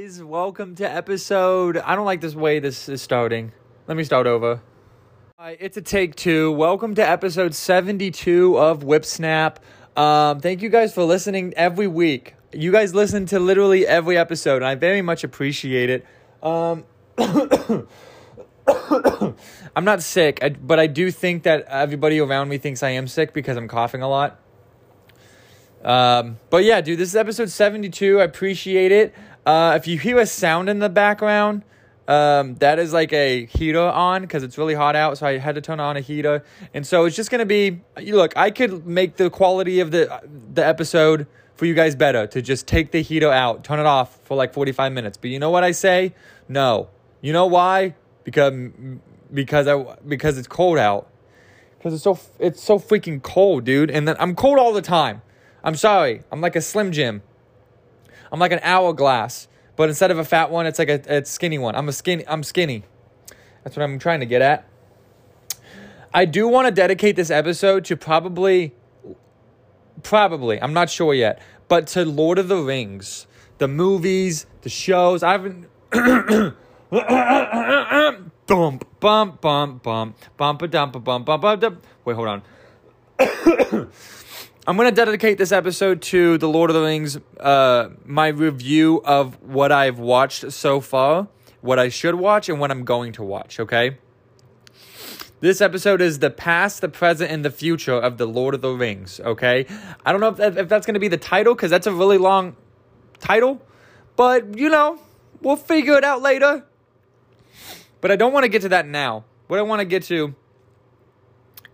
guys. Welcome to episode. I don't like this way this is starting. Let me start over. Hi, it's a take two. Welcome to episode 72 of Whipsnap. Um, thank you guys for listening every week. You guys listen to literally every episode, and I very much appreciate it. Um, I'm not sick, but I do think that everybody around me thinks I am sick because I'm coughing a lot. Um, but yeah, dude, this is episode 72. I appreciate it. Uh, if you hear a sound in the background, um, that is like a heater on because it's really hot out. So I had to turn on a heater. And so it's just going to be, look, I could make the quality of the, the episode for you guys better to just take the heater out, turn it off for like 45 minutes. But you know what I say? No. You know why? Because, because I, because it's cold out. Because it's so, it's so freaking cold, dude. And then I'm cold all the time. I'm sorry. I'm like a Slim Jim. I'm like an hourglass, but instead of a fat one, it's like a, a skinny one. I'm a skinny. I'm skinny. That's what I'm trying to get at. I do want to dedicate this episode to probably, probably, I'm not sure yet, but to Lord of the Rings, the movies, the shows. I haven't. bump, bump, bump, bump, bump, a dump, bump, bump, bump. Wait, hold on. I'm going to dedicate this episode to The Lord of the Rings, uh, my review of what I've watched so far, what I should watch, and what I'm going to watch, okay? This episode is the past, the present, and the future of The Lord of the Rings, okay? I don't know if, that, if that's going to be the title, because that's a really long title, but, you know, we'll figure it out later. But I don't want to get to that now. What I want to get to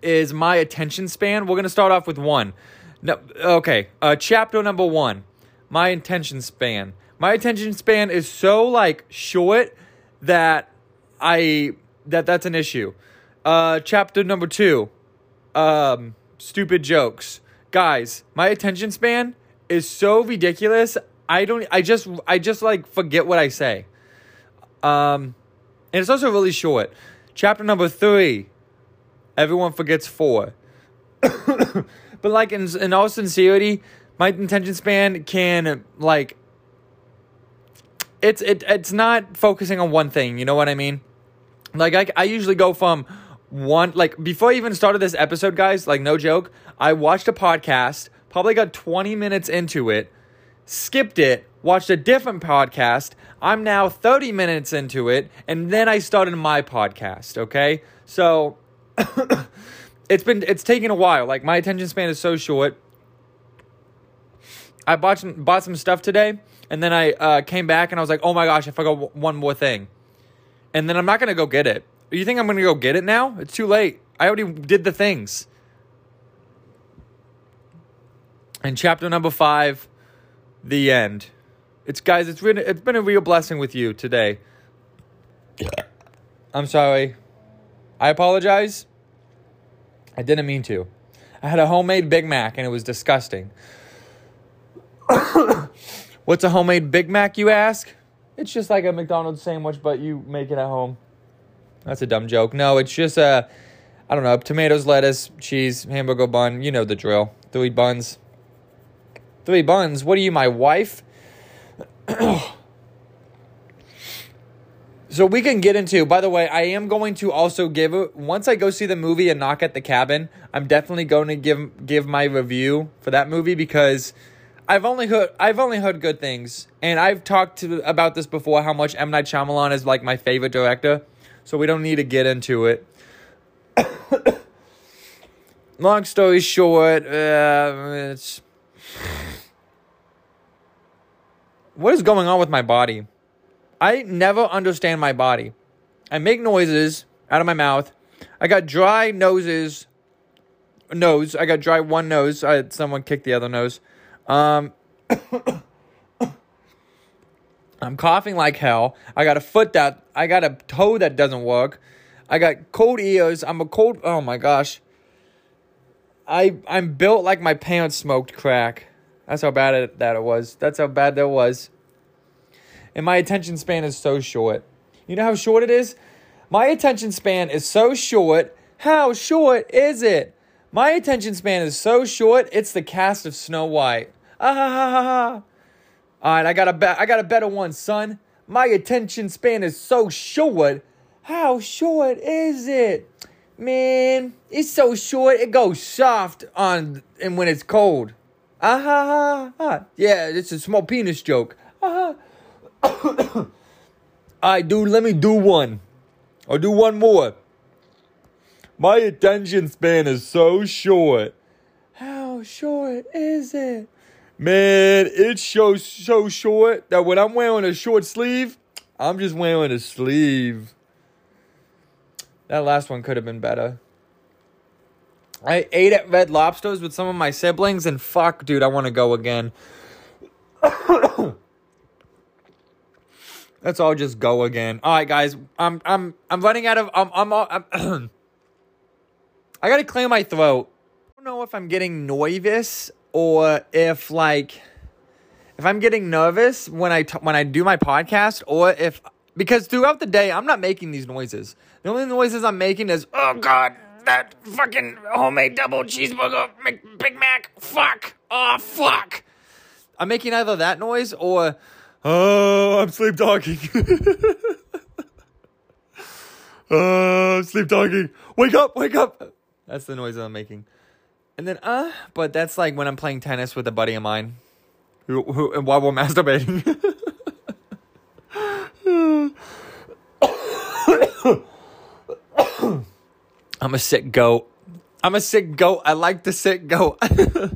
is my attention span. We're going to start off with one. No, okay, uh, chapter number one. My attention span. My attention span is so like short that I that that's an issue. Uh, chapter number two. Um, stupid jokes, guys. My attention span is so ridiculous. I don't. I just. I just like forget what I say. Um, and it's also really short. Chapter number three. Everyone forgets four. but like in in all sincerity, my attention span can like it's it it's not focusing on one thing. You know what I mean? Like I I usually go from one like before I even started this episode, guys. Like no joke, I watched a podcast. Probably got twenty minutes into it, skipped it, watched a different podcast. I'm now 30 minutes into it, and then I started my podcast, okay? So it's been it's taken a while. Like my attention span is so short. I bought some, bought some stuff today, and then I uh, came back and I was like, oh my gosh, if I forgot w- one more thing, and then I'm not gonna go get it. You think I'm gonna go get it now? It's too late. I already did the things. And chapter number five, the end. It's guys, it's really it's been a real blessing with you today. I'm sorry. I apologize. I didn't mean to. I had a homemade Big Mac and it was disgusting. What's a homemade Big Mac, you ask? It's just like a McDonald's sandwich, but you make it at home. That's a dumb joke. No, it's just a, I don't know, tomatoes, lettuce, cheese, hamburger bun. You know the drill. Three buns. Three buns? What are you, my wife? So we can get into. By the way, I am going to also give once I go see the movie and knock at the cabin. I'm definitely going to give give my review for that movie because I've only heard I've only heard good things, and I've talked to, about this before. How much M Night Shyamalan is like my favorite director, so we don't need to get into it. Long story short, uh, it's what is going on with my body? I never understand my body. I make noises out of my mouth. I got dry noses. Nose. I got dry one nose. I had someone kick the other nose. Um, I'm coughing like hell. I got a foot that I got a toe that doesn't work. I got cold ears. I'm a cold. Oh my gosh. I I'm built like my pants smoked crack. That's how bad it, that it was. That's how bad that was and my attention span is so short. You know how short it is? My attention span is so short. How short is it? My attention span is so short, it's the cast of Snow White. Ah ha ha ha ha. All right, I got a be- I got a better one, son. My attention span is so short. How short is it? Man, it's so short it goes soft on and when it's cold. Ah ha ha ha. Yeah, it's a small penis joke. Ah ha. Alright, dude, let me do one. I'll do one more. My attention span is so short. How short is it? Man, it's so so short that when I'm wearing a short sleeve, I'm just wearing a sleeve. That last one could have been better. I ate at Red Lobsters with some of my siblings, and fuck, dude, I want to go again. Let's all just go again. All right, guys, I'm I'm I'm running out of I'm I'm, I'm I gotta clear my throat. I don't know if I'm getting nervous or if like if I'm getting nervous when I t- when I do my podcast or if because throughout the day I'm not making these noises. The only noises I'm making is oh god that fucking homemade double cheeseburger Big Mac fuck oh fuck. I'm making either that noise or oh I'm sleep talking. oh, sleep talking. Wake up, wake up. That's the noise I'm making. And then uh, but that's like when I'm playing tennis with a buddy of mine who, who and while we're masturbating. I'm a sick goat. I'm a sick goat. I like the sick goat.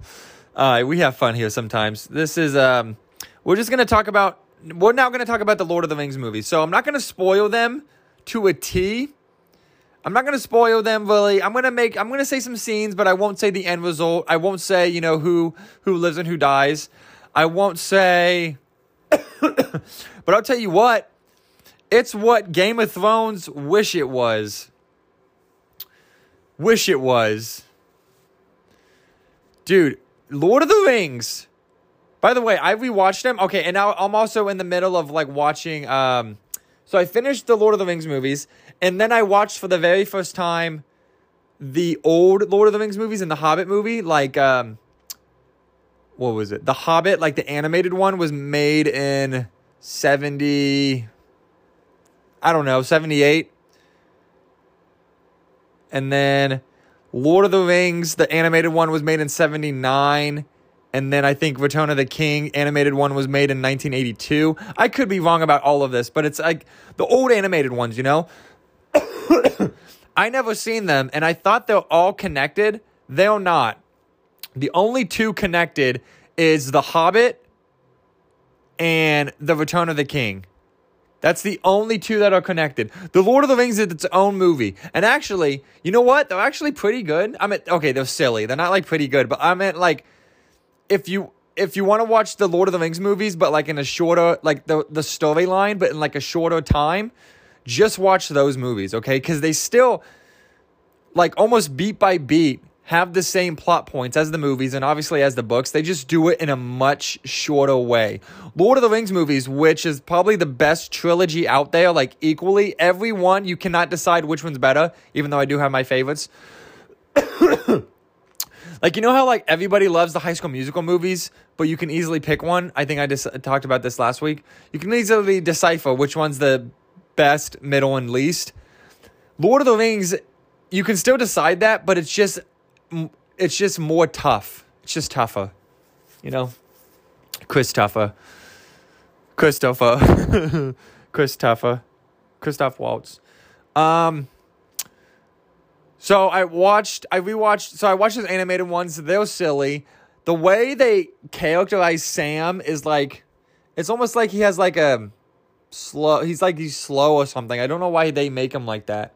Right, we have fun here sometimes. This is um we're just going to talk about we're now going to talk about the Lord of the Rings movies. So I'm not going to spoil them to a T. I'm not going to spoil them really. I'm going to make I'm going to say some scenes, but I won't say the end result. I won't say, you know, who who lives and who dies. I won't say but I'll tell you what. It's what Game of Thrones wish it was. Wish it was. Dude, Lord of the Rings. By the way, I rewatched them. Okay, and now I'm also in the middle of like watching um so I finished the Lord of the Rings movies and then I watched for the very first time the old Lord of the Rings movies and the Hobbit movie like um what was it? The Hobbit, like the animated one was made in 70 I don't know, 78 and then Lord of the Rings, the animated one was made in 79. And then I think of the King animated one was made in 1982. I could be wrong about all of this, but it's like the old animated ones, you know? I never seen them and I thought they're all connected. They're not. The only two connected is The Hobbit and The Return of the King. That's the only two that are connected. The Lord of the Rings is its own movie. And actually, you know what? They're actually pretty good. I mean, okay, they're silly. They're not like pretty good, but I meant like if you if you want to watch the Lord of the Rings movies, but like in a shorter like the the storyline, but in like a shorter time, just watch those movies, okay? Because they still like almost beat by beat have the same plot points as the movies and obviously as the books. They just do it in a much shorter way. Lord of the Rings movies, which is probably the best trilogy out there, like equally, every one, you cannot decide which one's better, even though I do have my favorites. like, you know how, like, everybody loves the high school musical movies, but you can easily pick one? I think I just talked about this last week. You can easily decipher which one's the best, middle, and least. Lord of the Rings, you can still decide that, but it's just it's just more tough. It's just tougher, you know. Chris Christopher, Christopher, Christopher, Christoph Waltz. Um. So I watched, I rewatched. So I watched those animated ones. They're silly. The way they characterize Sam is like, it's almost like he has like a slow. He's like he's slow or something. I don't know why they make him like that,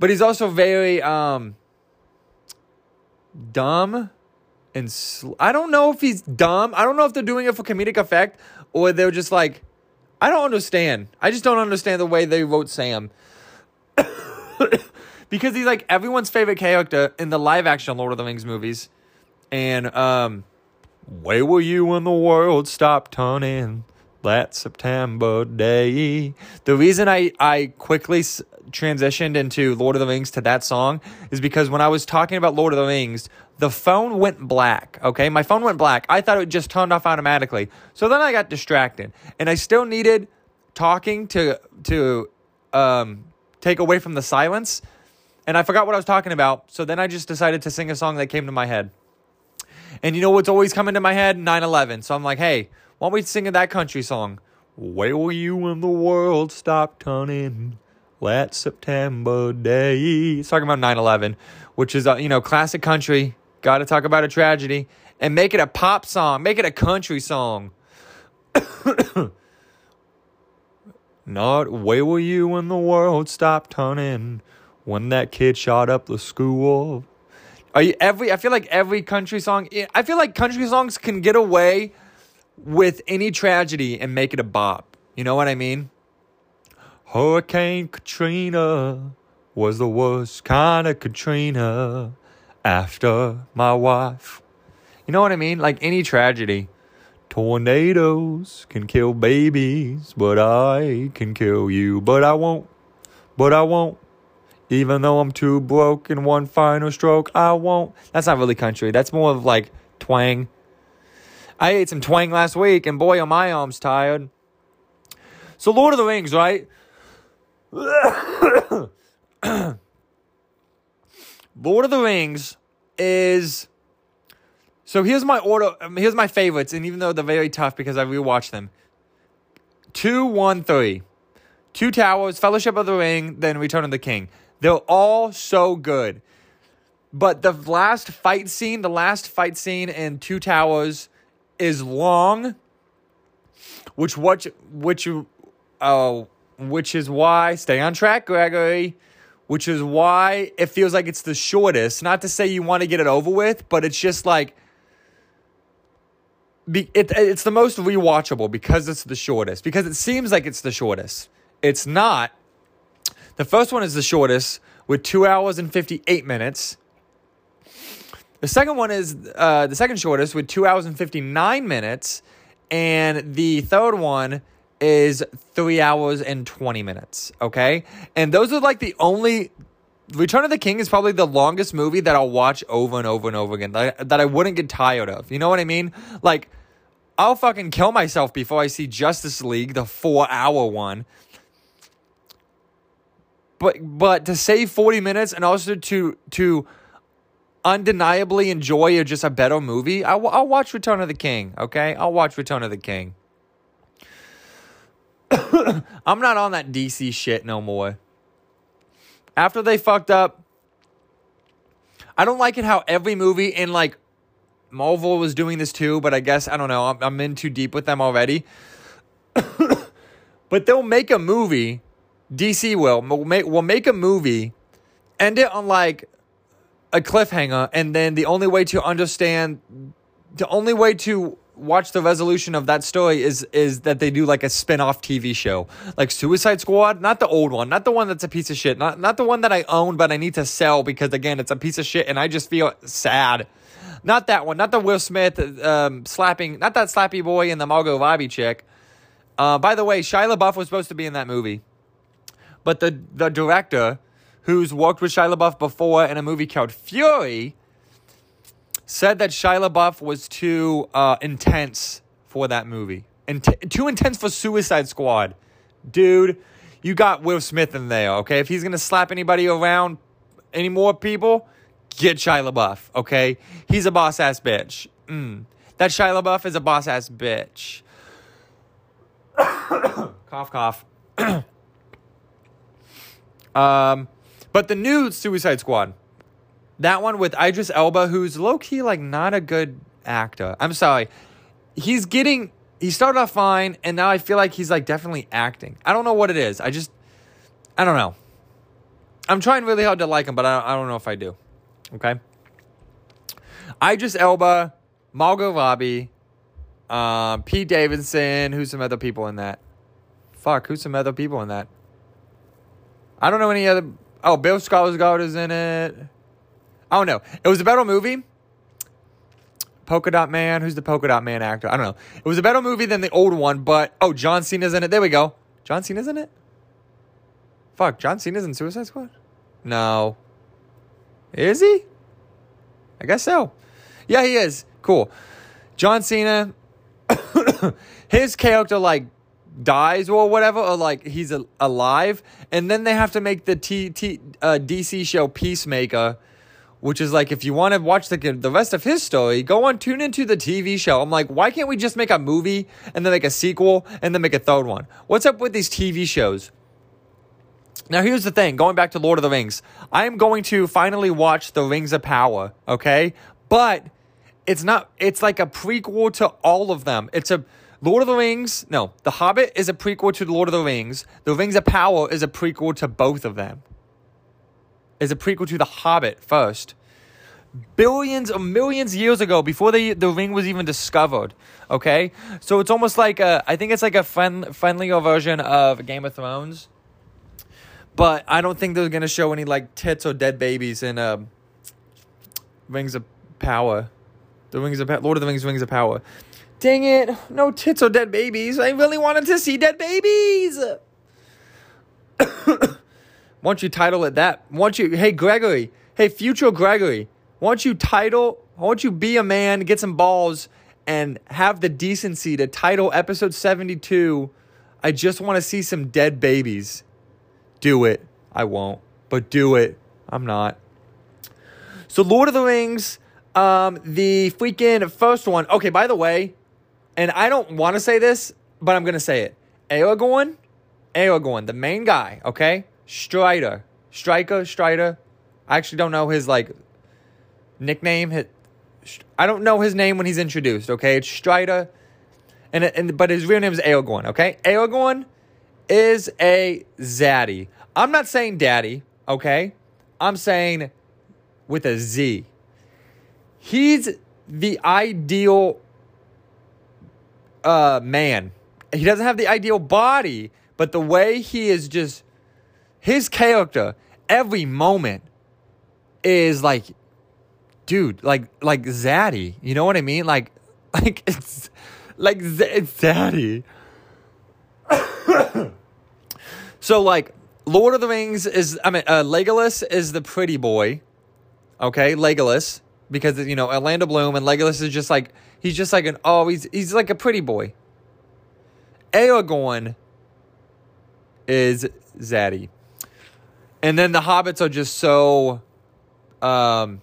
but he's also very um dumb and sl- I don't know if he's dumb. I don't know if they're doing it for comedic effect or they're just like I don't understand. I just don't understand the way they wrote Sam. because he's like everyone's favorite character in the live action Lord of the Rings movies. And um where were you when the world stopped turning that September day? The reason I I quickly transitioned into Lord of the Rings to that song is because when I was talking about Lord of the Rings, the phone went black. Okay, my phone went black. I thought it just turned off automatically. So then I got distracted, and I still needed talking to to um, take away from the silence, and I forgot what I was talking about. So then I just decided to sing a song that came to my head. And you know what's always coming to my head? 9/11. So I'm like, hey, why don't we sing that country song? Where were you when the world stopped turning? That September day. It's talking about 9 11, which is, a, you know, classic country. Got to talk about a tragedy and make it a pop song, make it a country song. Not where were you when the world stopped turning? When that kid shot up the school. Are you every? I feel like every country song. Eh, I feel like country songs can get away with any tragedy and make it a bop. You know what I mean? Hurricane Katrina was the worst kind of Katrina after my wife. You know what I mean? Like any tragedy. Tornadoes can kill babies, but I can kill you. But I won't. But I won't. Even though I'm too broke in one final stroke, I won't. That's not really country. That's more of like twang. I ate some twang last week, and boy, are my arms tired. So, Lord of the Rings, right? Lord of the Rings is. So here's my order. Um, here's my favorites, and even though they're very tough because I rewatched them. Two, one, three. Two Towers, Fellowship of the Ring, then Return of the King. They're all so good. But the last fight scene, the last fight scene in Two Towers is long, which what which uh, which is why stay on track, Gregory. Which is why it feels like it's the shortest. Not to say you want to get it over with, but it's just like be, it, it's the most rewatchable because it's the shortest. Because it seems like it's the shortest. It's not. The first one is the shortest with two hours and fifty eight minutes. The second one is uh, the second shortest with two hours and 59 minutes. And the third one is three hours and 20 minutes. Okay. And those are like the only. Return of the King is probably the longest movie that I'll watch over and over and over again that, that I wouldn't get tired of. You know what I mean? Like, I'll fucking kill myself before I see Justice League, the four hour one. But but to save 40 minutes and also to to undeniably enjoy a, just a better movie, I'll, I'll watch Return of the King. Okay, I'll watch Return of the King. I'm not on that DC shit no more. After they fucked up, I don't like it how every movie in like Marvel was doing this too, but I guess I don't know. I'm, I'm in too deep with them already. but they'll make a movie. DC will will make will make a movie, end it on like a cliffhanger, and then the only way to understand, the only way to watch the resolution of that story is is that they do like a spin-off TV show. Like Suicide Squad, not the old one, not the one that's a piece of shit, not not the one that I own but I need to sell because again, it's a piece of shit and I just feel sad. Not that one, not the Will Smith um, slapping, not that slappy boy and the Margot Robbie chick. Uh, by the way, Shia LaBeouf was supposed to be in that movie. But the the director who's worked with Shia LaBeouf before in a movie called Fury, said that Shia LaBeouf was too uh, intense for that movie. and too intense for Suicide Squad. Dude, you got Will Smith in there, okay? If he's going to slap anybody around, any more people, get Shia LaBeouf, okay? He's a boss ass bitch. Mm. That Shia LaBeouf is a boss ass bitch. cough, cough. um, but the new Suicide Squad, that one with Idris Elba, who's low key like not a good actor. I'm sorry. He's getting he started off fine, and now I feel like he's like definitely acting. I don't know what it is. I just I don't know. I'm trying really hard to like him, but I, I don't know if I do. Okay. Idris Elba, Margot Robbie, uh, Pete Davidson. Who's some other people in that? Fuck, who's some other people in that? I don't know any other Oh, Bill Skarsgård is in it. I don't know. It was a better movie. Polka Dot Man. Who's the Polka Dot Man actor? I don't know. It was a better movie than the old one, but oh, John Cena's in it. There we go. John Cena's in it. Fuck, John Cena's in Suicide Squad? No. Is he? I guess so. Yeah, he is. Cool. John Cena, his character like dies or whatever, or like he's a- alive, and then they have to make the T- T- uh, DC show Peacemaker, which is like if you want to watch the the rest of his story, go on tune into the TV show. I'm like, why can't we just make a movie and then make a sequel and then make a third one? What's up with these TV shows? Now here's the thing, going back to Lord of the Rings, I am going to finally watch The Rings of Power, okay? But it's not it's like a prequel to all of them. It's a Lord of the Rings, no, The Hobbit is a prequel to the Lord of the Rings. The Rings of Power is a prequel to both of them. Is a prequel to The Hobbit first. Billions or millions years ago, before the the ring was even discovered. Okay, so it's almost like a, I think it's like a friend, friendlier version of Game of Thrones. But I don't think they're gonna show any like tits or dead babies in uh, Rings of Power. The Rings of Lord of the Rings, Rings of Power. Dang it! No tits or dead babies. I really wanted to see dead babies. Why don't you title it that? Why don't you, hey Gregory, hey future Gregory, why don't you title? Why don't you be a man, get some balls, and have the decency to title episode seventy-two? I just want to see some dead babies. Do it. I won't, but do it. I'm not. So Lord of the Rings, um, the freaking first one. Okay, by the way, and I don't want to say this, but I'm gonna say it. Aragorn, Aragorn, the main guy. Okay, Strider, Striker, Strider. I actually don't know his like nickname. I don't know his name when he's introduced. Okay, it's Strider, and and but his real name is Aragorn. Okay, Aragorn is a zaddy. I'm not saying daddy. Okay, I'm saying with a Z. He's the ideal uh, man. He doesn't have the ideal body, but the way he is just his character every moment is like dude, like like zaddy. You know what I mean? Like like it's like it's zaddy. so like Lord of the Rings is I mean uh, Legolas is the pretty boy. Okay, Legolas because you know Orlando Bloom and Legolas is just like he's just like an oh he's he's like a pretty boy. Aragorn is zaddy. And then the hobbits are just so um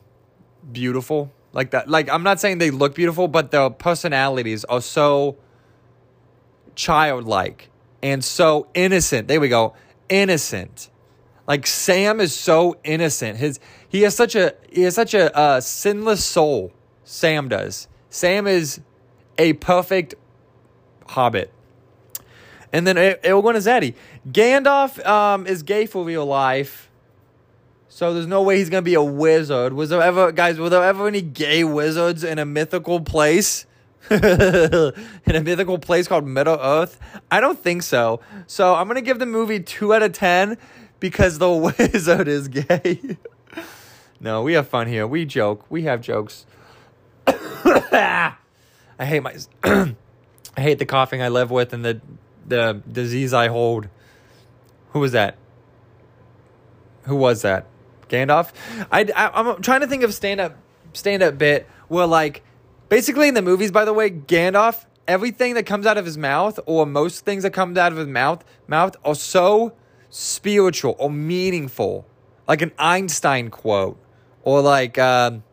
beautiful. Like that like I'm not saying they look beautiful, but their personalities are so childlike and so innocent. There we go. Innocent. Like Sam is so innocent. His he has such a he has such a uh, sinless soul. Sam does. Sam is a perfect hobbit. And then is Eddie. Gandalf um, is gay for real life. So there's no way he's gonna be a wizard. Was there ever guys, were there ever any gay wizards in a mythical place? in a mythical place called Middle Earth? I don't think so. So I'm gonna give the movie two out of ten because the wizard is gay. no, we have fun here. We joke. We have jokes. I hate my I hate the coughing I live with and the the disease I hold. Who was that? Who was that? Gandalf? I, I am trying to think of stand up stand up bit where like basically in the movies by the way Gandalf everything that comes out of his mouth or most things that comes out of his mouth mouth are so spiritual or meaningful like an Einstein quote or like um,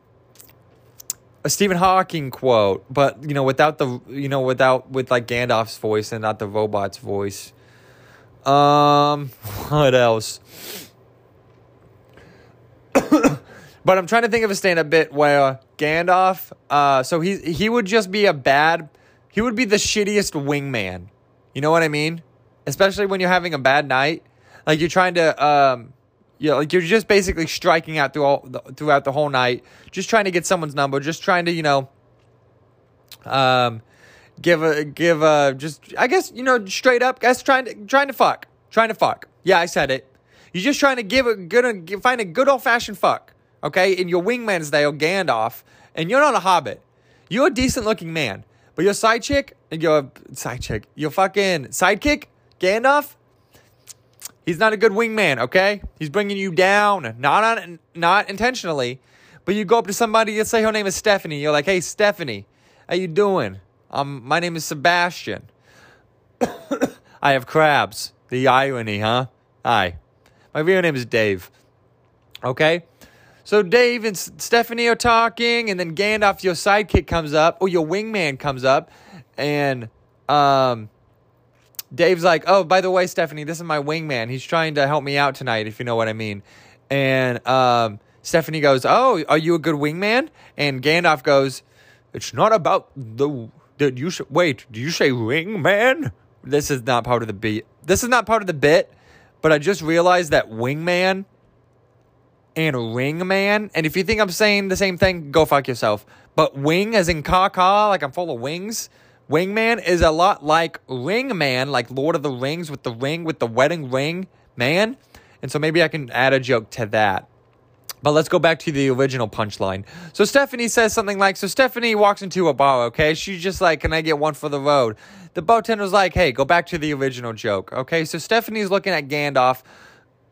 a Stephen Hawking quote, but you know, without the you know, without with like Gandalf's voice and not the robot's voice. Um, what else? but I'm trying to think of a stand-up bit where Gandalf, uh, so he he would just be a bad, he would be the shittiest wingman. You know what I mean? Especially when you're having a bad night, like you're trying to um know, like you're just basically striking out through all, throughout the whole night, just trying to get someone's number, just trying to, you know, um, give a give a just I guess you know straight up, guys trying to trying to fuck, trying to fuck. Yeah, I said it. You're just trying to give a good find a good old fashioned fuck, okay? And your wingman's there, Gandalf, and you're not a hobbit. You're a decent looking man, but your side chick, your side chick, your fucking sidekick, Gandalf He's not a good wingman, okay? He's bringing you down, not on, not intentionally, but you go up to somebody, let's say her name is Stephanie. You're like, "Hey, Stephanie, how you doing? Um, my name is Sebastian. I have crabs. The irony, huh? Hi, my real name is Dave. Okay." So Dave and Stephanie are talking, and then Gandalf, your sidekick, comes up, or your wingman comes up, and um, Dave's like, "Oh, by the way, Stephanie, this is my wingman. He's trying to help me out tonight, if you know what I mean." And um, Stephanie goes, "Oh, are you a good wingman?" And Gandalf goes, "It's not about the did you wait? Do you say wingman?" This is not part of the beat. This is not part of the bit, but I just realized that wingman and ring man. And if you think I'm saying the same thing, go fuck yourself. But wing as in caw caw, like I'm full of wings. Wingman is a lot like Ring Man, like Lord of the Rings with the ring, with the wedding ring man. And so maybe I can add a joke to that. But let's go back to the original punchline. So Stephanie says something like, So Stephanie walks into a bar, okay? She's just like, Can I get one for the road? The bartender's like, Hey, go back to the original joke, okay? So Stephanie's looking at Gandalf.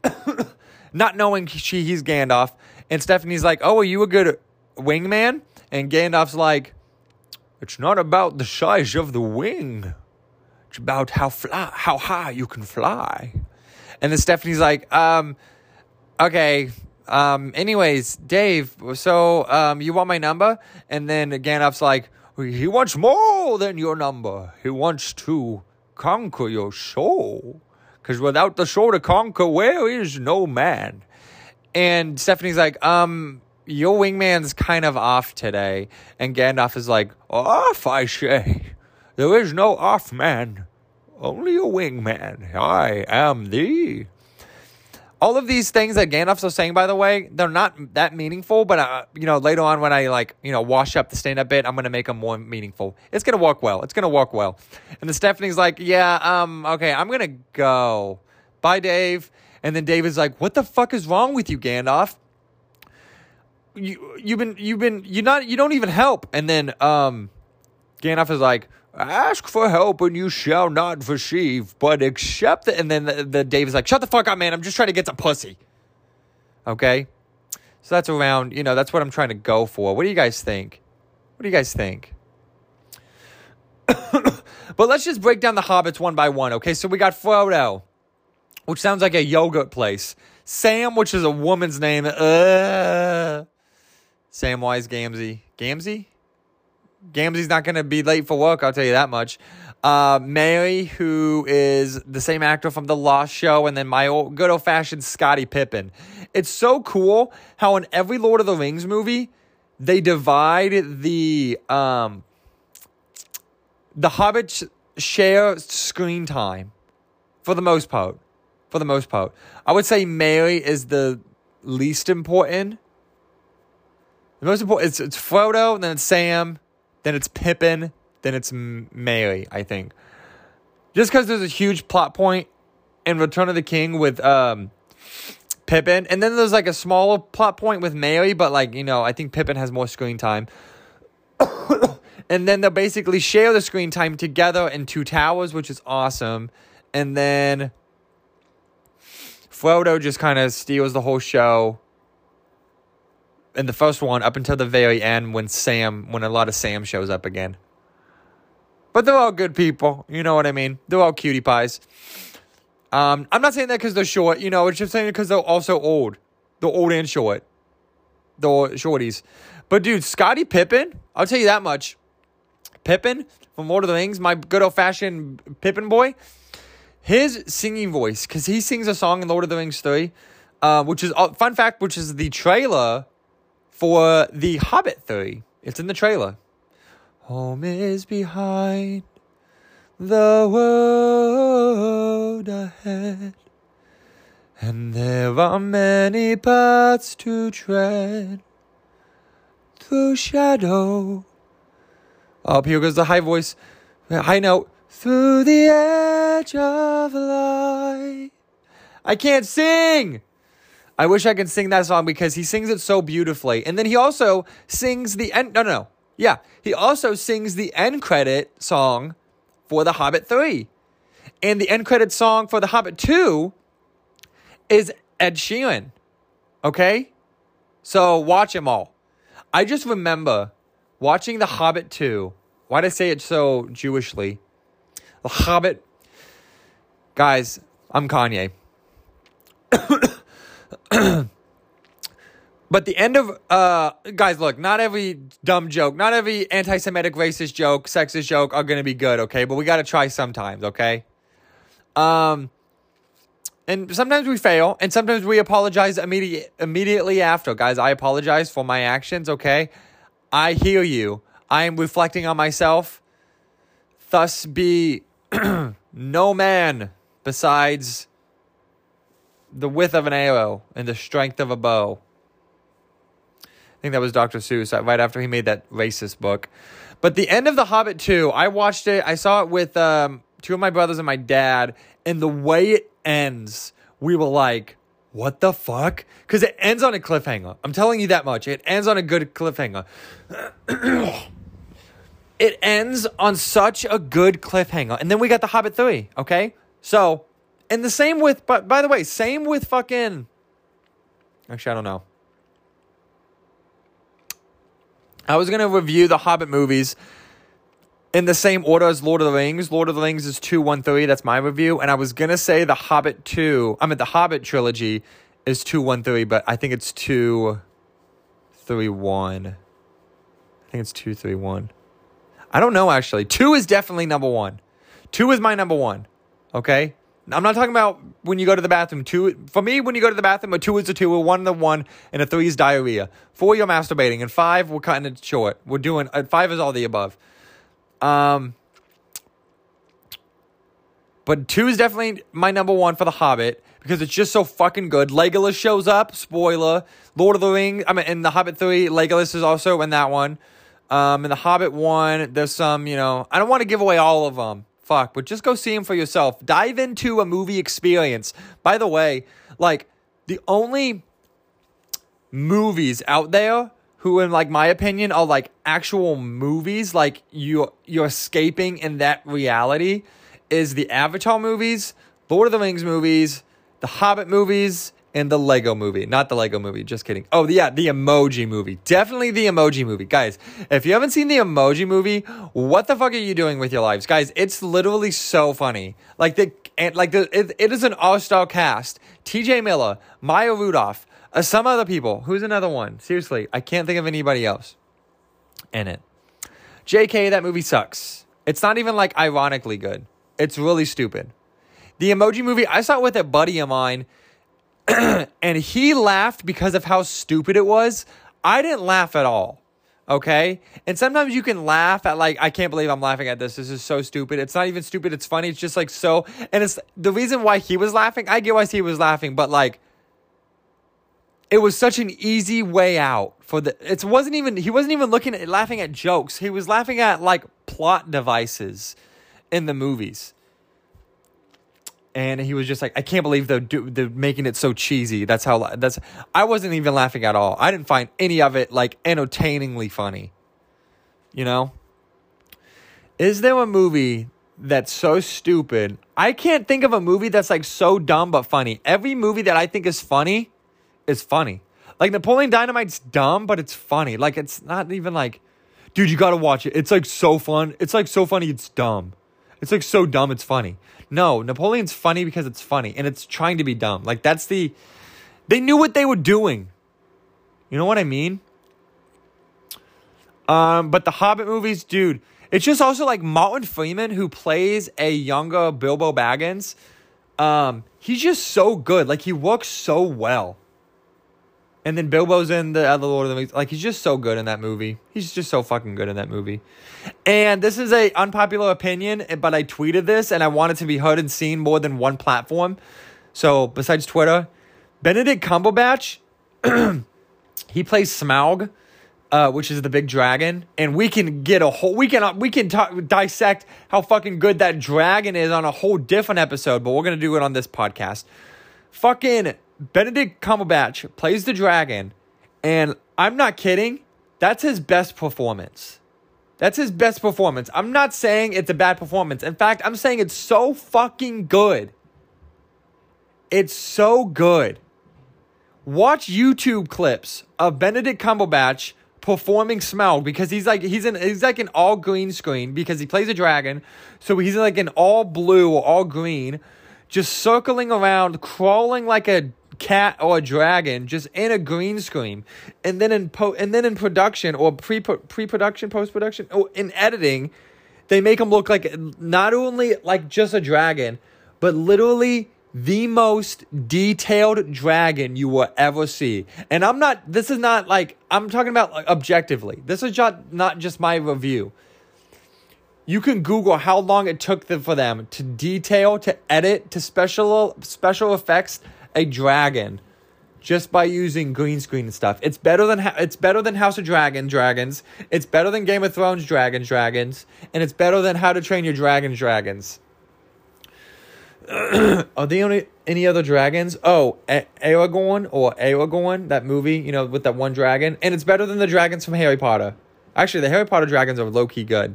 not knowing she he's Gandalf. And Stephanie's like, "Oh, are you a good wingman?" And Gandalf's like, "It's not about the size of the wing. It's about how fly how high you can fly." And then Stephanie's like, "Um, okay." Um, anyways, Dave, so um, you want my number? And then Gandalf's like, he wants more than your number. He wants to conquer your soul. Because without the sword to conquer, where is no man? And Stephanie's like, um, your wingman's kind of off today. And Gandalf is like, off, I say. There is no off man, only a wingman. I am thee. All of these things that Gandalf's is saying, by the way, they're not that meaningful. But uh, you know, later on when I like, you know, wash up the stand-up bit, I'm gonna make them more meaningful. It's gonna work well. It's gonna work well. And then Stephanie's like, "Yeah, um, okay, I'm gonna go. Bye, Dave." And then Dave is like, "What the fuck is wrong with you, Gandalf? You you've been you've been you not you don't even help." And then um, Gandalf is like, Ask for help and you shall not receive, but accept it. And then the, the Dave is like, shut the fuck up, man. I'm just trying to get some pussy. Okay? So that's around, you know, that's what I'm trying to go for. What do you guys think? What do you guys think? but let's just break down the hobbits one by one, okay? So we got Frodo, which sounds like a yogurt place. Sam, which is a woman's name. Uh, Samwise Gamgee. Gamgee? Gamgee's not going to be late for work, I'll tell you that much. Uh, Merry, who is the same actor from The Lost Show, and then my old, good old fashioned Scottie Pippen. It's so cool how in every Lord of the Rings movie, they divide the um, the hobbits share screen time for the most part. For the most part, I would say Merry is the least important. The most important it's it's Frodo, then it's Sam, then it's Pippin, then it's Merry, I think. Just because there's a huge plot point in Return of the King with um, Pippin, and then there's like a smaller plot point with Merry, but like, you know, I think Pippin has more screen time. and then they'll basically share the screen time together in Two Towers, which is awesome. And then Frodo just kind of steals the whole show in the first one up until the very end when Sam, when a lot of Sam shows up again. But they're all good people. You know what I mean? They're all cutie pies. Um, I'm not saying that because they're short. You know, it's just saying because they're also old. They're old and short. They're shorties. But dude, Scottie Pippen, I'll tell you that much. Pippin from Lord of the Rings, my good old fashioned Pippin boy, his singing voice, because he sings a song in Lord of the Rings 3, uh, which is, uh, fun fact, which is the trailer for The Hobbit 3. It's in the trailer. Home is behind the world ahead, and there are many paths to tread through shadow. Up here goes the high voice, high note. Through the edge of light. I can't sing! I wish I could sing that song because he sings it so beautifully. And then he also sings the end. No, no, no. Yeah. He also sings the end credit song for The Hobbit 3. And the end credit song for The Hobbit 2 is Ed Sheeran. Okay? So watch them all. I just remember watching The Hobbit 2. Why'd I say it so Jewishly? The Hobbit. Guys, I'm Kanye. but the end of uh guys, look, not every dumb joke, not every anti-Semitic racist joke, sexist joke are gonna be good, okay? But we gotta try sometimes, okay? Um and sometimes we fail, and sometimes we apologize immediate, immediately after. Guys, I apologize for my actions, okay? I hear you. I am reflecting on myself. Thus be no man besides the width of an arrow and the strength of a bow. I think that was Dr. Seuss uh, right after he made that racist book. But the end of The Hobbit 2, I watched it. I saw it with um, two of my brothers and my dad. And the way it ends, we were like, what the fuck? Because it ends on a cliffhanger. I'm telling you that much. It ends on a good cliffhanger. it ends on such a good cliffhanger. And then we got The Hobbit 3, okay? So, and the same with, but by the way, same with fucking. Actually, I don't know. I was gonna review the Hobbit movies in the same order as Lord of the Rings. Lord of the Rings is two one three. That's my review, and I was gonna say the Hobbit two. I mean the Hobbit trilogy is two one three, but I think it's two three one. I think it's two three one. I don't know actually. Two is definitely number one. Two is my number one. Okay. I'm not talking about when you go to the bathroom. Two for me, when you go to the bathroom, a two is a two, a one is a one, and a three is diarrhea. Four, you're masturbating, and five, we're cutting it short. We're doing uh, five is all the above. Um, but two is definitely my number one for The Hobbit because it's just so fucking good. Legolas shows up. Spoiler. Lord of the Rings. I mean, in The Hobbit three, Legolas is also in that one. Um, in The Hobbit one, there's some. You know, I don't want to give away all of them fuck, but just go see them for yourself. Dive into a movie experience. By the way, like the only movies out there who in like my opinion are like actual movies like you you're escaping in that reality is the Avatar movies, Lord of the Rings movies, the Hobbit movies, and the Lego movie. Not the Lego movie, just kidding. Oh, yeah, the emoji movie. Definitely the emoji movie. Guys, if you haven't seen the emoji movie, what the fuck are you doing with your lives? Guys, it's literally so funny. Like the and like the it, it is an all-star cast. TJ Miller, Maya Rudolph, uh, some other people. Who's another one? Seriously, I can't think of anybody else in it. JK, that movie sucks. It's not even like ironically good. It's really stupid. The emoji movie, I saw it with a buddy of mine and he laughed because of how stupid it was. I didn't laugh at all. Okay? And sometimes you can laugh at like I can't believe I'm laughing at this. This is so stupid. It's not even stupid. It's funny. It's just like so and it's the reason why he was laughing. I get why he was laughing, but like it was such an easy way out for the it wasn't even he wasn't even looking at laughing at jokes. He was laughing at like plot devices in the movies and he was just like, I can't believe they're, do, they're making it so cheesy. That's how that's. I wasn't even laughing at all. I didn't find any of it like entertainingly funny. You know. Is there a movie that's so stupid? I can't think of a movie that's like so dumb but funny. Every movie that I think is funny is funny. Like Napoleon Dynamite's dumb, but it's funny. Like it's not even like, dude, you gotta watch it. It's like so fun. It's like so funny. It's dumb. It's like so dumb. It's funny. No, Napoleon's funny because it's funny and it's trying to be dumb. Like that's the they knew what they were doing. You know what I mean? Um, but the Hobbit movies, dude, it's just also like Martin Freeman who plays a younger Bilbo Baggins. Um, he's just so good. Like he works so well. And then Bilbo's in the uh, other Lord of the Rings. Like he's just so good in that movie. He's just so fucking good in that movie. And this is a unpopular opinion, eh, but I tweeted this and I want it to be heard and seen more than one platform. So besides Twitter, Benedict Cumberbatch, he plays Smaug, uh, which is the big dragon, and we can get a whole we can uh, we can talk, dissect how fucking good that dragon is on a whole different episode, but we're gonna do it on this podcast. Fucking Benedict Cumberbatch plays the dragon, and I'm not kidding. That's his best performance. That's his best performance. I'm not saying it's a bad performance. In fact, I'm saying it's so fucking good. It's so good. Watch YouTube clips of Benedict Cumberbatch performing Smaug because he's like he's in he's like an all green screen because he plays a dragon. So he's like an all blue or all green, just circling around, crawling like a cat or a dragon just in a green screen and then in po- and then in production or pre pre-production post-production or in editing they make him look like not only like just a dragon but literally the most detailed dragon you will ever see. And I'm not, this is not like, I'm talking about like objectively. This is just, not just my review. You can Google how long it took them for them to detail, to edit, to special special effects a dragon just by using green screen and stuff. It's better than it's better than House of Dragon dragons. It's better than Game of Thrones dragons dragons, and it's better than How to Train Your Dragon dragons. Are there any any other dragons? Oh, A- Aragorn or Aragorn, that movie, you know, with that one dragon, and it's better than the dragons from Harry Potter. Actually, the Harry Potter dragons are low key good.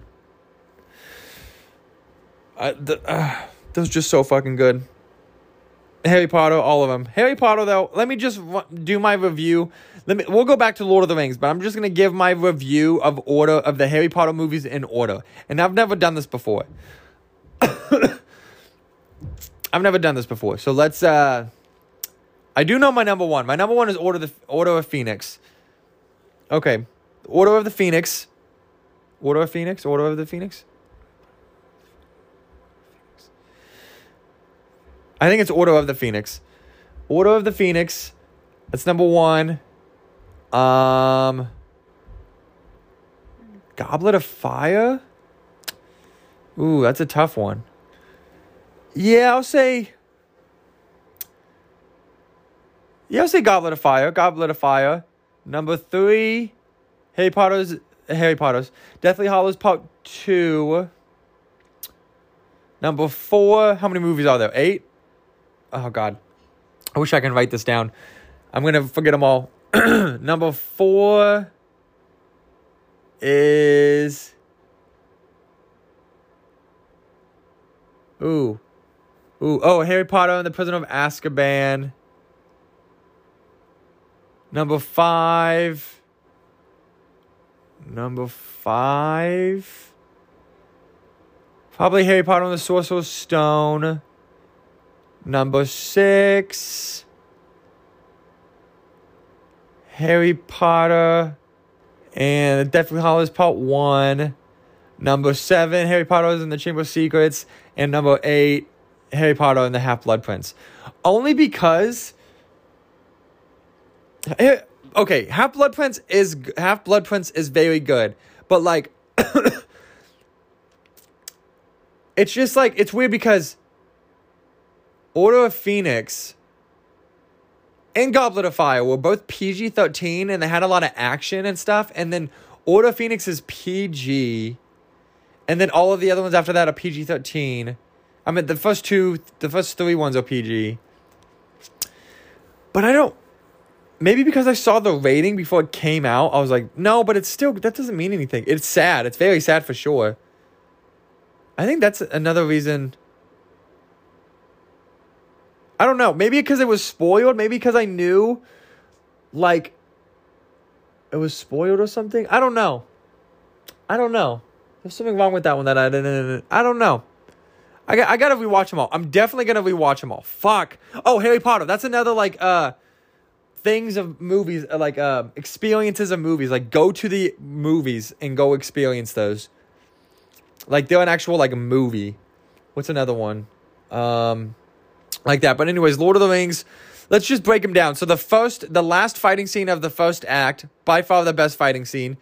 Uh, the, uh, those just so fucking good. Harry Potter, all of them. Harry Potter, though, let me just do my review. Let me. We'll go back to Lord of the Rings, but I'm just gonna give my review of order of the Harry Potter movies in order, and I've never done this before. I've never done this before. So let's uh I do know my number one. My number one is Order the Order of Phoenix. Okay. Order of the Phoenix. Order of Phoenix? Order of the Phoenix? I think it's Order of the Phoenix. Order of the Phoenix. That's number one. Um Goblet of Fire? Ooh, that's a tough one. Yeah, I'll say. Yeah, I'll say Goblet of Fire. Goblet of Fire. Number three, Harry Potter's Harry Potter's Deathly Hallows Part Two. Number four, how many movies are there? Eight. Oh God, I wish I can write this down. I'm gonna forget them all. Number four is. Ooh. Ooh, oh, Harry Potter and the Prisoner of Azkaban. Number five. Number five. Probably Harry Potter and the Sorcerer's Stone. Number six. Harry Potter and Deathly Hallows Part 1. Number seven, Harry Potter and the Chamber of Secrets. And number eight, Harry Potter and the Half Blood Prince. Only because okay, Half Blood Prince is Half Blood Prince is very good, but like it's just like it's weird because Order of Phoenix and Goblet of Fire were both PG 13 and they had a lot of action and stuff. And then Order of Phoenix is PG. And then all of the other ones after that are PG 13. I mean, the first two, the first three ones are PG. But I don't. Maybe because I saw the rating before it came out, I was like, no, but it's still, that doesn't mean anything. It's sad. It's very sad for sure. I think that's another reason. I don't know. Maybe because it was spoiled. Maybe because I knew, like, it was spoiled or something. I don't know. I don't know. There's something wrong with that one that I didn't. I don't know. I got I gotta rewatch them all. I'm definitely gonna rewatch them all. Fuck. Oh, Harry Potter. That's another like uh things of movies uh, like uh experiences of movies. Like go to the movies and go experience those. Like they're an actual like a movie. What's another one? Um like that. But anyways, Lord of the Rings. Let's just break them down. So the first, the last fighting scene of the first act, by far the best fighting scene.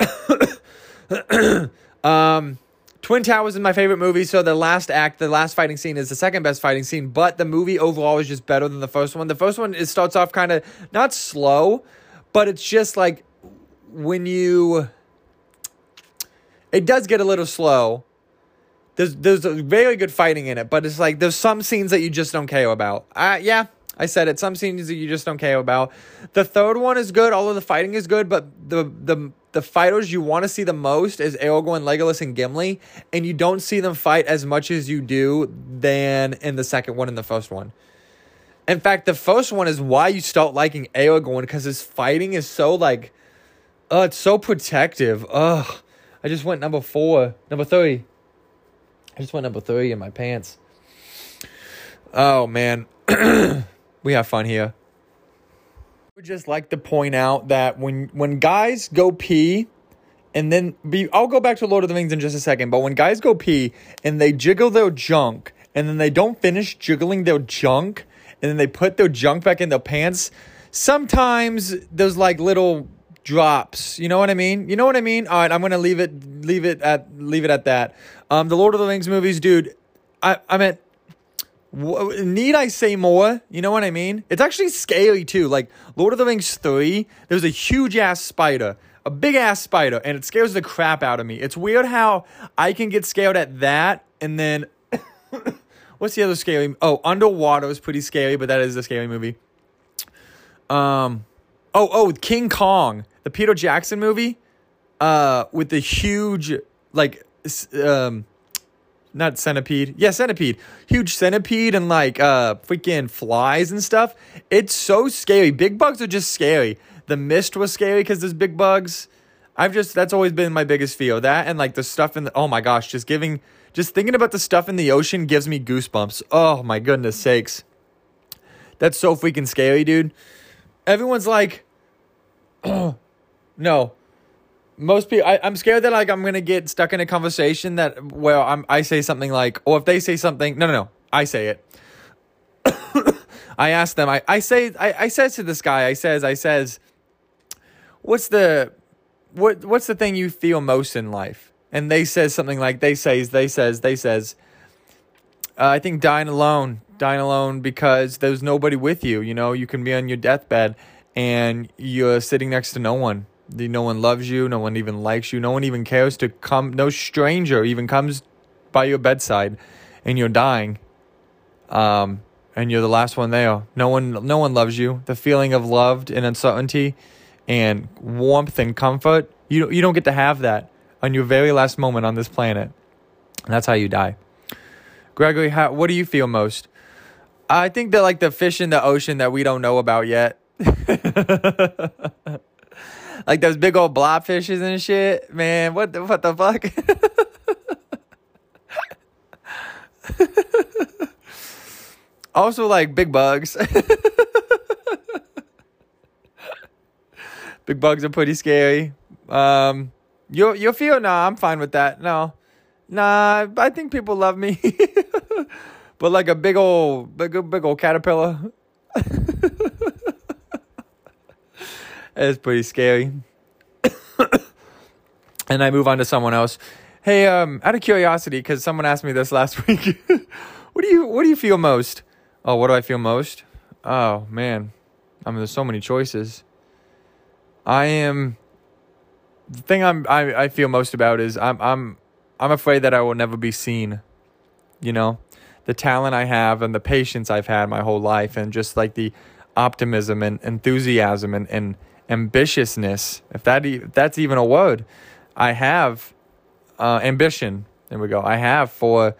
um, Twin Towers is my favorite movie, so the last act, the last fighting scene is the second best fighting scene, but the movie overall is just better than the first one. The first one it starts off kind of not slow, but it's just like when you it does get a little slow. There's there's very good fighting in it, but it's like there's some scenes that you just don't care about. Uh yeah, I said it. Some scenes that you just don't care about. The third one is good, although the fighting is good, but the the the fighters you want to see the most is Aragorn, Legolas, and Gimli, and you don't see them fight as much as you do than in the second one and the first one. In fact, the first one is why you start liking Aragorn because his fighting is so like, oh, it's so protective. Ugh. I just went number four, number three. I just went number three in my pants. Oh man, we have fun here. I would just like to point out that when when guys go pee, and then be I'll go back to Lord of the Rings in just a second, but when guys go pee and they jiggle their junk and then they don't finish jiggling their junk and then they put their junk back in their pants, sometimes there's like little drops. You know what I mean? You know what I mean? All right, I'm gonna leave it leave it at leave it at that. Um, the Lord of the Rings movies, dude. I I meant need I say more? You know what I mean? It's actually scary too. Like Lord of the Rings 3, there's a huge ass spider, a big ass spider, and it scares the crap out of me. It's weird how I can get scared at that, and then what's the other scary? Oh, Underwater is pretty scary, but that is a scary movie. Um, oh, oh, King Kong, the Peter Jackson movie, uh, with the huge like um not centipede. Yeah, centipede. Huge centipede and like uh freaking flies and stuff. It's so scary. Big bugs are just scary. The mist was scary because there's big bugs. I've just that's always been my biggest fear. That and like the stuff in the oh my gosh, just giving just thinking about the stuff in the ocean gives me goosebumps. Oh my goodness sakes. That's so freaking scary, dude. Everyone's like, no, most people I, am scared that like i'm gonna get stuck in a conversation that where i'm i say something like or if they say something no no no i say it. I ask them i i say i i says to this guy i says i says what's the what what's the thing you feel most in life? And they says something like they says they says they says uh, i think dying alone dying alone because there's nobody with you you know you can be on your deathbed and you're sitting next to no one no one loves you, no one even likes you, no one even cares to come, no stranger even comes by your bedside and you're dying. Um, and you're the last one there. No one no one loves you. The feeling of loved and uncertainty and warmth and comfort, you you don't get to have that on your very last moment on this planet. And that's how you die. Gregory, how, what do you feel most? I think that like the fish in the ocean that we don't know about yet. like those big old blobfishes and shit. Man, what the what the fuck? also like big bugs. big bugs are pretty scary. Um you you feel nah, I'm fine with that. No. Nah, I think people love me. But like a big old big big old caterpillar. It's pretty scary. and I move on to someone else. Hey, um, out of curiosity, because someone asked me this last week, what do you what do you feel most? Oh, what do I feel most? Oh man, I mean, there's so many choices. I am. The thing I'm I, I feel most about is I'm I'm I'm afraid that I will never be seen. You know, the talent I have and the patience I've had my whole life, and just like the optimism and enthusiasm and and ambitiousness, if that if that's even a word, I have uh, ambition. There we go. I have for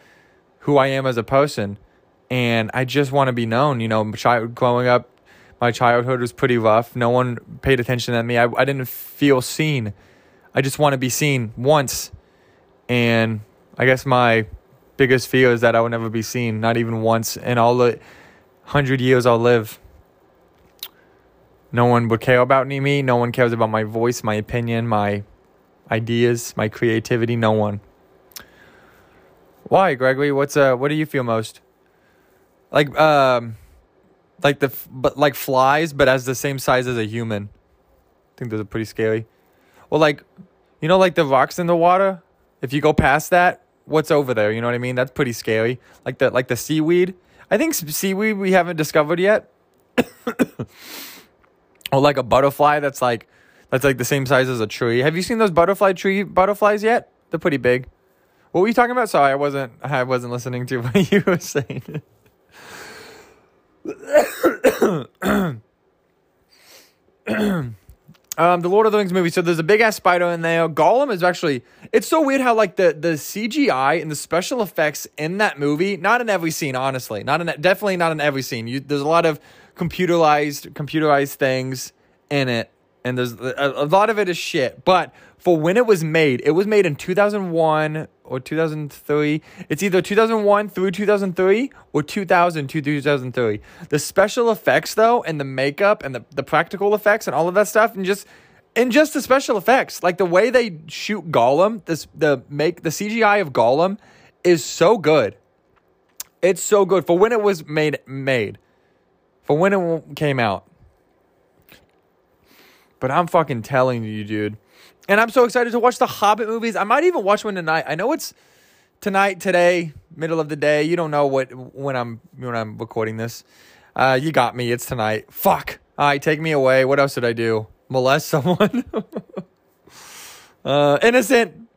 who I am as a person, and I just want to be known. You know, child growing up, my childhood was pretty rough. No one paid attention to me. I I didn't feel seen. I just want to be seen once, and I guess my biggest fear is that I will never be seen, not even once in all the hundred years I'll live. No one would care about me. No one cares about my voice, my opinion, my ideas, my creativity. No one. Why, Gregory? What's uh? What do you feel most? Like um, like the but like flies, but as the same size as a human. I think those are pretty scary. Well, like, you know, like the rocks in the water. If you go past that, what's over there? You know what I mean? That's pretty scary. Like the like the seaweed. I think seaweed we haven't discovered yet. or like a butterfly that's like that's like the same size as a tree. Have you seen those butterfly tree butterflies yet? They're pretty big. What were you talking about? Sorry, I wasn't I wasn't listening to what you were saying. Um, the Lord of the Rings movie. So there's a big ass spider in there. Gollum is actually. It's so weird how like the the CGI and the special effects in that movie. Not in every scene, honestly. Not in definitely not in every scene. You, there's a lot of computerized computerized things in it, and there's a, a lot of it is shit. But for when it was made, it was made in 2001 or 2003. It's either 2001 through 2003 or 2000 to 2003. The special effects though and the makeup and the, the practical effects and all of that stuff and just and just the special effects, like the way they shoot Gollum, this the make the CGI of Gollum is so good. It's so good for when it was made made. For when it came out. But I'm fucking telling you, dude. And I'm so excited to watch the Hobbit movies. I might even watch one tonight. I know it's tonight, today, middle of the day. You don't know what when I'm when I'm recording this. Uh, you got me. It's tonight. Fuck. All right, take me away. What else did I do? Molest someone? uh, innocent.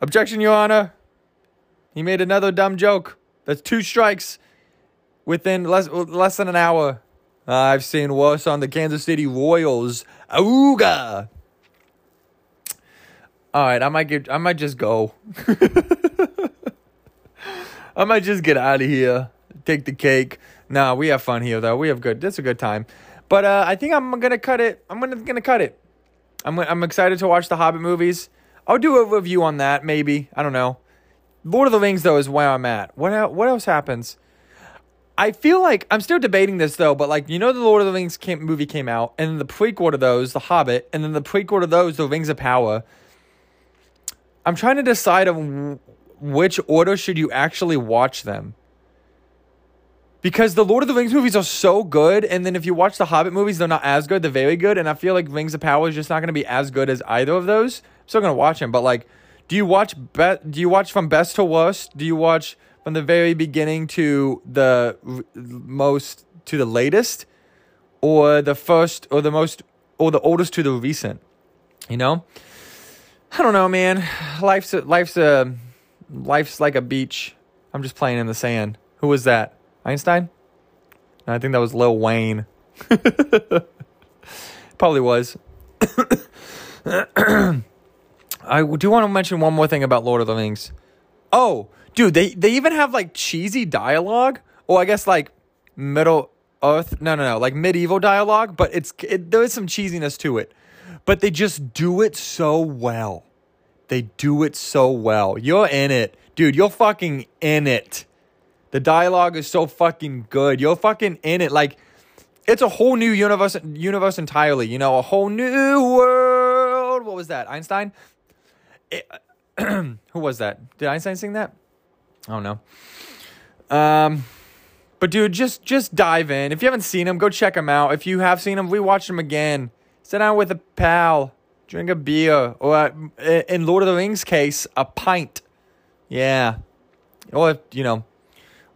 Objection, Your Honor. He made another dumb joke. That's two strikes within less less than an hour. I've seen worse on the Kansas City Royals. Auga. All right, I might get. I might just go. I might just get out of here. Take the cake. Nah, we have fun here though. We have good. That's a good time. But uh, I think I'm gonna cut it. I'm gonna gonna cut it. I'm I'm excited to watch the Hobbit movies. I'll do a review on that maybe. I don't know. Lord of the Rings though is where I'm at. What what else happens? I feel like I'm still debating this though, but like you know, the Lord of the Rings came, movie came out, and the prequel to those, The Hobbit, and then the prequel to those, The Rings of Power. I'm trying to decide on which order should you actually watch them. Because the Lord of the Rings movies are so good, and then if you watch the Hobbit movies, they're not as good. They're very good, and I feel like Rings of Power is just not going to be as good as either of those. I'm still going to watch them, but like, do you watch be- Do you watch from best to worst? Do you watch from the very beginning to the most to the latest or the first or the most or the oldest to the recent you know? I don't know man. Life's a, life's a life's like a beach. I'm just playing in the sand. Who was that? Einstein? I think that was lil wayne. Probably was. I do want to mention one more thing about lord of the rings. Oh dude, they they even have like cheesy dialogue, or I guess like Middle Earth. No, no, no, like medieval dialogue, but it's it, there is some cheesiness to it, but they just do it so well. They do it so well. You're in it, dude. You're fucking in it. The dialogue is so fucking good. You're fucking in it. Like it's a whole new universe universe entirely, you know, a whole new world. What was that? Einstein? It, who was that? Did Einstein sing that? I don't know. Um, but dude, just just dive in. If you haven't seen them, go check them out. If you have seen them, rewatch them again. Sit down with a pal, drink a beer, or uh, in Lord of the Rings case, a pint. Yeah, or you know,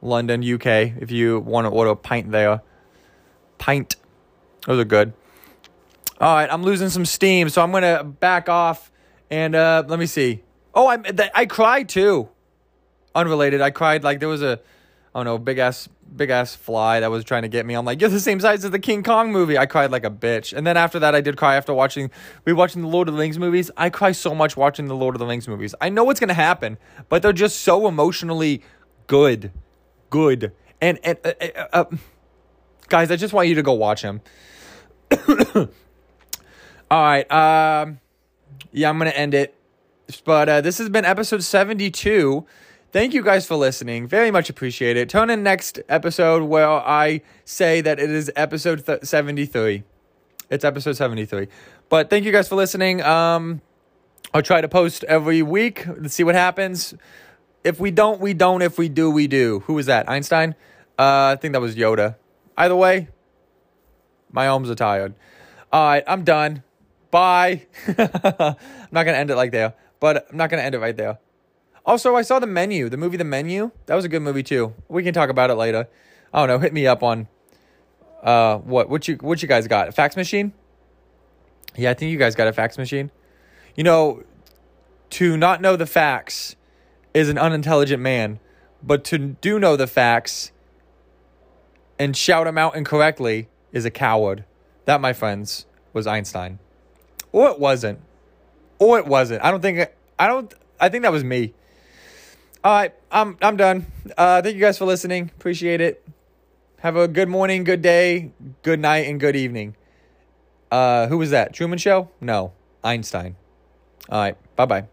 London, UK. If you want to order a pint there, pint. Those are good. All right, I'm losing some steam, so I'm gonna back off and uh, let me see. Oh, I I cried too unrelated. I cried like there was a, I don't know, big ass, big ass fly that was trying to get me. I'm like, you're the same size as the King Kong movie. I cried like a bitch. And then after that, I did cry after watching, we watching the Lord of the Rings movies. I cry so much watching the Lord of the Rings movies. I know what's gonna happen, but they're just so emotionally good, good. And and uh, uh, uh, guys, I just want you to go watch them. All right, um, yeah, I'm gonna end it. But uh, this has been episode 72. Thank you guys for listening. Very much appreciate it. Tune in next episode where I say that it is episode th- 73. It's episode 73. But thank you guys for listening. Um, I'll try to post every week. Let's see what happens. If we don't, we don't. If we do, we do. Who was that? Einstein? Uh, I think that was Yoda. Either way, my arms are tired. All right, I'm done. Bye. I'm not going to end it like there, but I'm not going to end it right there. Also, I saw the menu, the movie The Menu. That was a good movie too. We can talk about it later. I don't know. Hit me up on uh what what you what you guys got? A fax machine? Yeah, I think you guys got a fax machine. You know, to not know the facts is an unintelligent man, but to do know the facts and shout them out incorrectly is a coward. That, my friends, was Einstein. Or it wasn't. Or it wasn't. I don't think I don't I think that was me. All right, I'm I'm done. Uh thank you guys for listening. Appreciate it. Have a good morning, good day, good night, and good evening. Uh who was that? Truman Show? No. Einstein. All right. Bye bye.